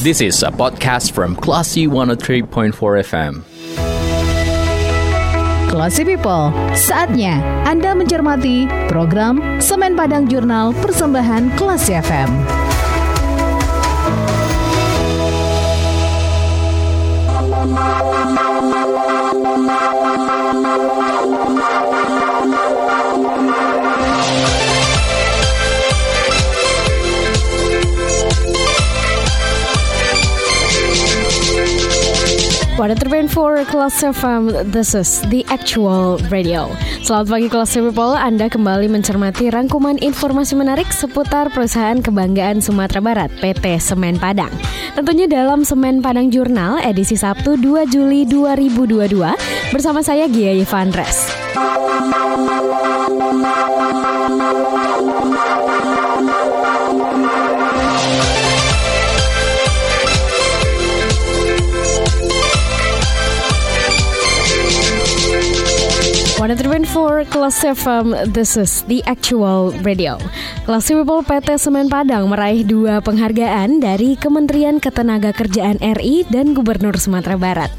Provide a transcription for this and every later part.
This is a podcast from Classy 103.4 FM. Classy People, saatnya Anda mencermati program Semen Padang Jurnal Persembahan Classy FM. Thank. 104 Kelas FM, this is the actual radio. Selamat pagi Kelas People, Anda kembali mencermati rangkuman informasi menarik seputar perusahaan kebanggaan Sumatera Barat, PT Semen Padang. Tentunya dalam Semen Padang Jurnal edisi Sabtu 2 Juli 2022 bersama saya Gia Yvan Res. 104 Kelas FM, this is the actual radio. Kelas People PT Semen Padang meraih dua penghargaan dari Kementerian Ketenagakerjaan RI dan Gubernur Sumatera Barat.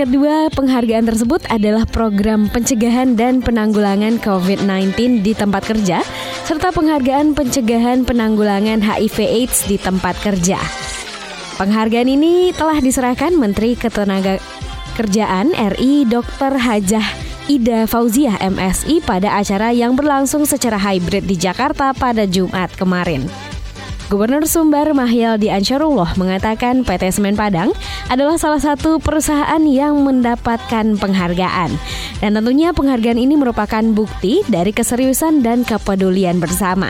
Kedua penghargaan tersebut adalah program pencegahan dan penanggulangan COVID-19 di tempat kerja, serta penghargaan pencegahan penanggulangan HIV/AIDS di tempat kerja. Penghargaan ini telah diserahkan Menteri Ketenaga Kerjaan RI Dr. Hajah Ida Fauziah MSI pada acara yang berlangsung secara hybrid di Jakarta pada Jumat kemarin. Gubernur Sumbar Mahyaldi Ansarullah mengatakan PT Semen Padang adalah salah satu perusahaan yang mendapatkan penghargaan. Dan tentunya penghargaan ini merupakan bukti dari keseriusan dan kepedulian bersama.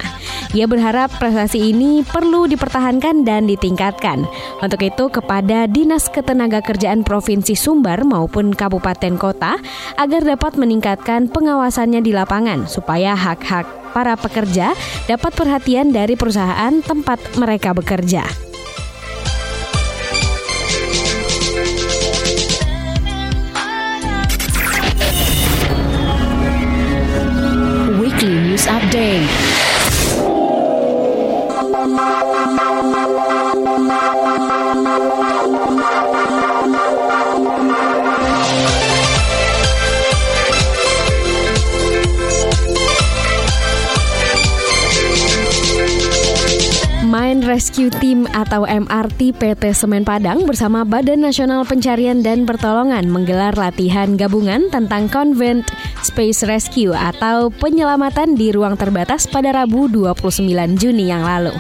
Ia berharap prestasi ini perlu dipertahankan dan ditingkatkan. Untuk itu kepada Dinas Ketenagakerjaan Provinsi Sumbar maupun Kabupaten Kota agar dapat meningkatkan pengawasannya di lapangan supaya hak-hak para pekerja dapat perhatian dari perusahaan tempat mereka bekerja. Weekly News Update. Rescue Team atau MRT PT Semen Padang bersama Badan Nasional Pencarian dan Pertolongan menggelar latihan gabungan tentang Convent Space Rescue atau penyelamatan di ruang terbatas pada Rabu 29 Juni yang lalu.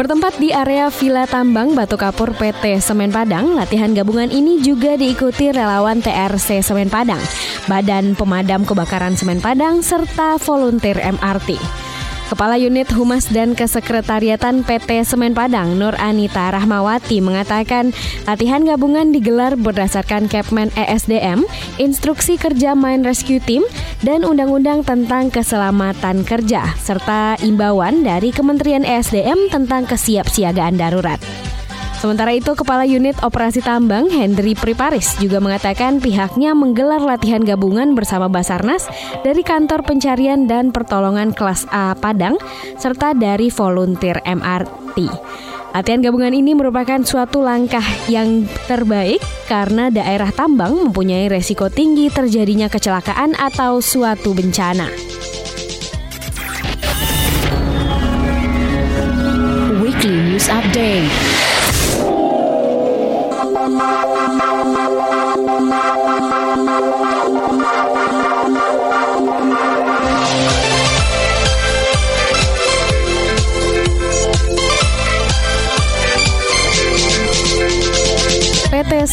Bertempat di area Villa Tambang Batu Kapur PT Semen Padang, latihan gabungan ini juga diikuti relawan TRC Semen Padang, Badan Pemadam Kebakaran Semen Padang, serta volunteer MRT. Kepala Unit Humas dan Kesekretariatan PT Semen Padang, Nur Anita Rahmawati mengatakan latihan gabungan digelar berdasarkan Kepmen ESDM, instruksi kerja Mine Rescue Team, dan Undang-Undang tentang Keselamatan Kerja, serta imbauan dari Kementerian ESDM tentang kesiapsiagaan darurat. Sementara itu, Kepala Unit Operasi Tambang Hendry Priparis juga mengatakan pihaknya menggelar latihan gabungan bersama Basarnas dari Kantor Pencarian dan Pertolongan Kelas A Padang serta dari volunteer MRT. Latihan gabungan ini merupakan suatu langkah yang terbaik karena daerah tambang mempunyai resiko tinggi terjadinya kecelakaan atau suatu bencana. Weekly News Update. Thank you.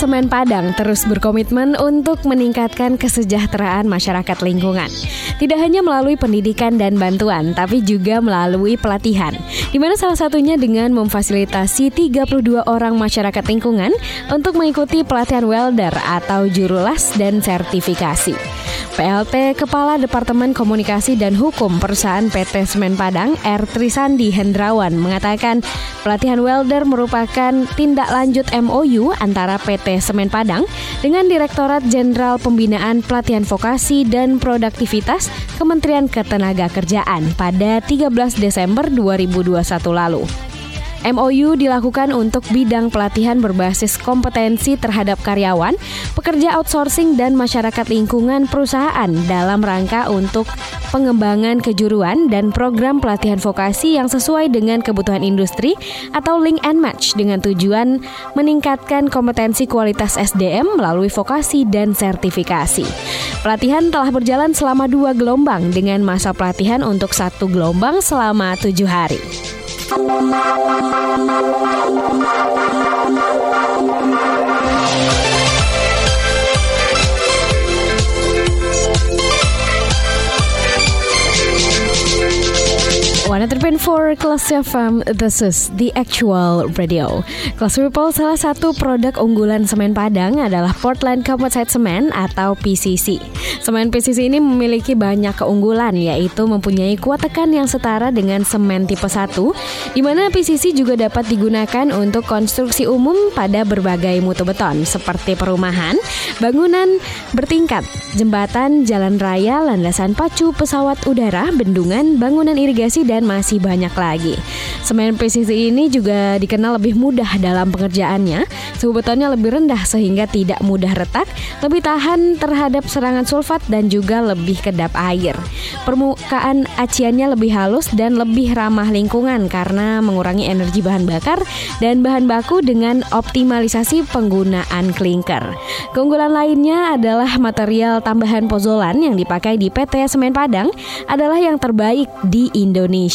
Semen Padang terus berkomitmen untuk meningkatkan kesejahteraan masyarakat lingkungan. Tidak hanya melalui pendidikan dan bantuan, tapi juga melalui pelatihan, di mana salah satunya dengan memfasilitasi 32 orang masyarakat lingkungan untuk mengikuti pelatihan welder atau jurulas dan sertifikasi. PLT Kepala Departemen Komunikasi dan Hukum Perusahaan PT Semen Padang, R. Trisandi Hendrawan, mengatakan pelatihan welder merupakan tindak lanjut MOU antara PT Semen Padang dengan Direktorat Jenderal Pembinaan Pelatihan Vokasi dan Produktivitas Kementerian Ketenagakerjaan pada 13 Desember 2021 lalu. MOU dilakukan untuk bidang pelatihan berbasis kompetensi terhadap karyawan, pekerja outsourcing dan masyarakat lingkungan perusahaan dalam rangka untuk pengembangan kejuruan dan program pelatihan vokasi yang sesuai dengan kebutuhan industri atau link and match dengan tujuan meningkatkan kompetensi kualitas SDM melalui vokasi dan sertifikasi. Pelatihan telah berjalan selama dua gelombang dengan masa pelatihan untuk satu gelombang selama tujuh hari. Thank you. For Kelas FM, this is the actual radio. Kelas People, salah satu produk unggulan semen Padang adalah Portland Composite Cement atau PCC. Semen PCC ini memiliki banyak keunggulan, yaitu mempunyai kuat tekan yang setara dengan semen tipe 1, di mana PCC juga dapat digunakan untuk konstruksi umum pada berbagai mutu beton, seperti perumahan, bangunan bertingkat, jembatan, jalan raya, landasan pacu, pesawat udara, bendungan, bangunan irigasi, dan masih banyak lagi. Semen PCC ini juga dikenal lebih mudah dalam pengerjaannya. Suhu betonnya lebih rendah sehingga tidak mudah retak, lebih tahan terhadap serangan sulfat dan juga lebih kedap air. Permukaan aciannya lebih halus dan lebih ramah lingkungan karena mengurangi energi bahan bakar dan bahan baku dengan optimalisasi penggunaan klinker. Keunggulan lainnya adalah material tambahan pozolan yang dipakai di PT Semen Padang adalah yang terbaik di Indonesia.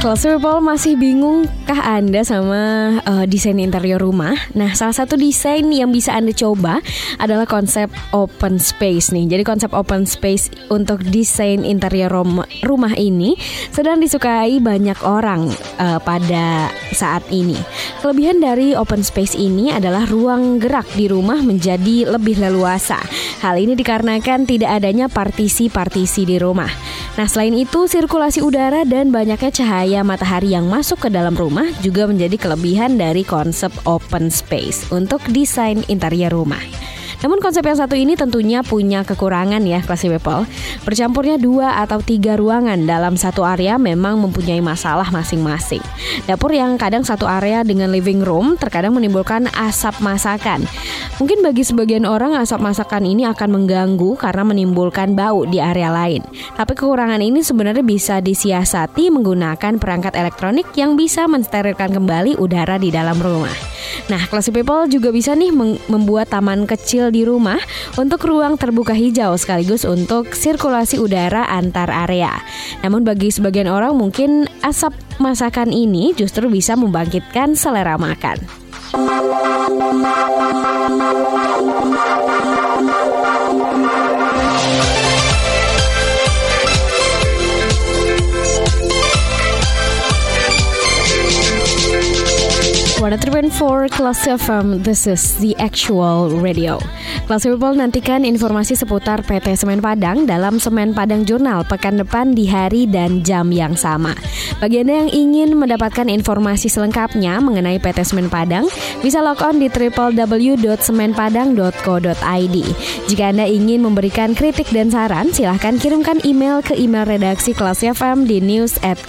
Class People masih bingung kah Anda sama uh, desain interior rumah? Nah, salah satu desain yang bisa Anda coba adalah konsep open space nih. Jadi konsep open space untuk desain interior rumah ini sedang disukai banyak orang uh, pada saat ini. Kelebihan dari open space ini adalah ruang gerak di rumah menjadi lebih leluasa. Hal ini dikarenakan tidak adanya partisi-partisi di rumah. Nah, selain itu sirkulasi udara dan banyaknya cahaya matahari yang masuk ke dalam rumah juga menjadi kelebihan dari konsep open space untuk desain interior rumah. Namun konsep yang satu ini tentunya punya kekurangan ya Classy People. Bercampurnya dua atau tiga ruangan dalam satu area memang mempunyai masalah masing-masing. Dapur yang kadang satu area dengan living room terkadang menimbulkan asap masakan. Mungkin bagi sebagian orang asap masakan ini akan mengganggu karena menimbulkan bau di area lain. Tapi kekurangan ini sebenarnya bisa disiasati menggunakan perangkat elektronik yang bisa mensterilkan kembali udara di dalam rumah. Nah, Classy People juga bisa nih membuat taman kecil di rumah untuk ruang terbuka hijau sekaligus untuk sirkulasi udara antar area. Namun bagi sebagian orang mungkin asap masakan ini justru bisa membangkitkan selera makan. 103.4 Kelas FM, this is the actual radio. Kelas People nantikan informasi seputar PT Semen Padang dalam Semen Padang Jurnal pekan depan di hari dan jam yang sama. Bagi Anda yang ingin mendapatkan informasi selengkapnya mengenai PT Semen Padang, bisa log on di www.semenpadang.co.id. Jika Anda ingin memberikan kritik dan saran, silahkan kirimkan email ke email redaksi Kelas FM di news at.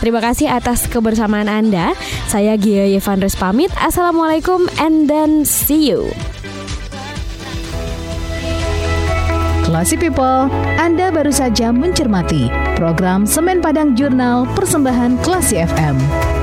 Terima kasih atas kebersamaan Anda anda. Saya Gia Yevandres pamit. Assalamualaikum and then see you. Classy People, Anda baru saja mencermati program Semen Padang Jurnal Persembahan Classy FM.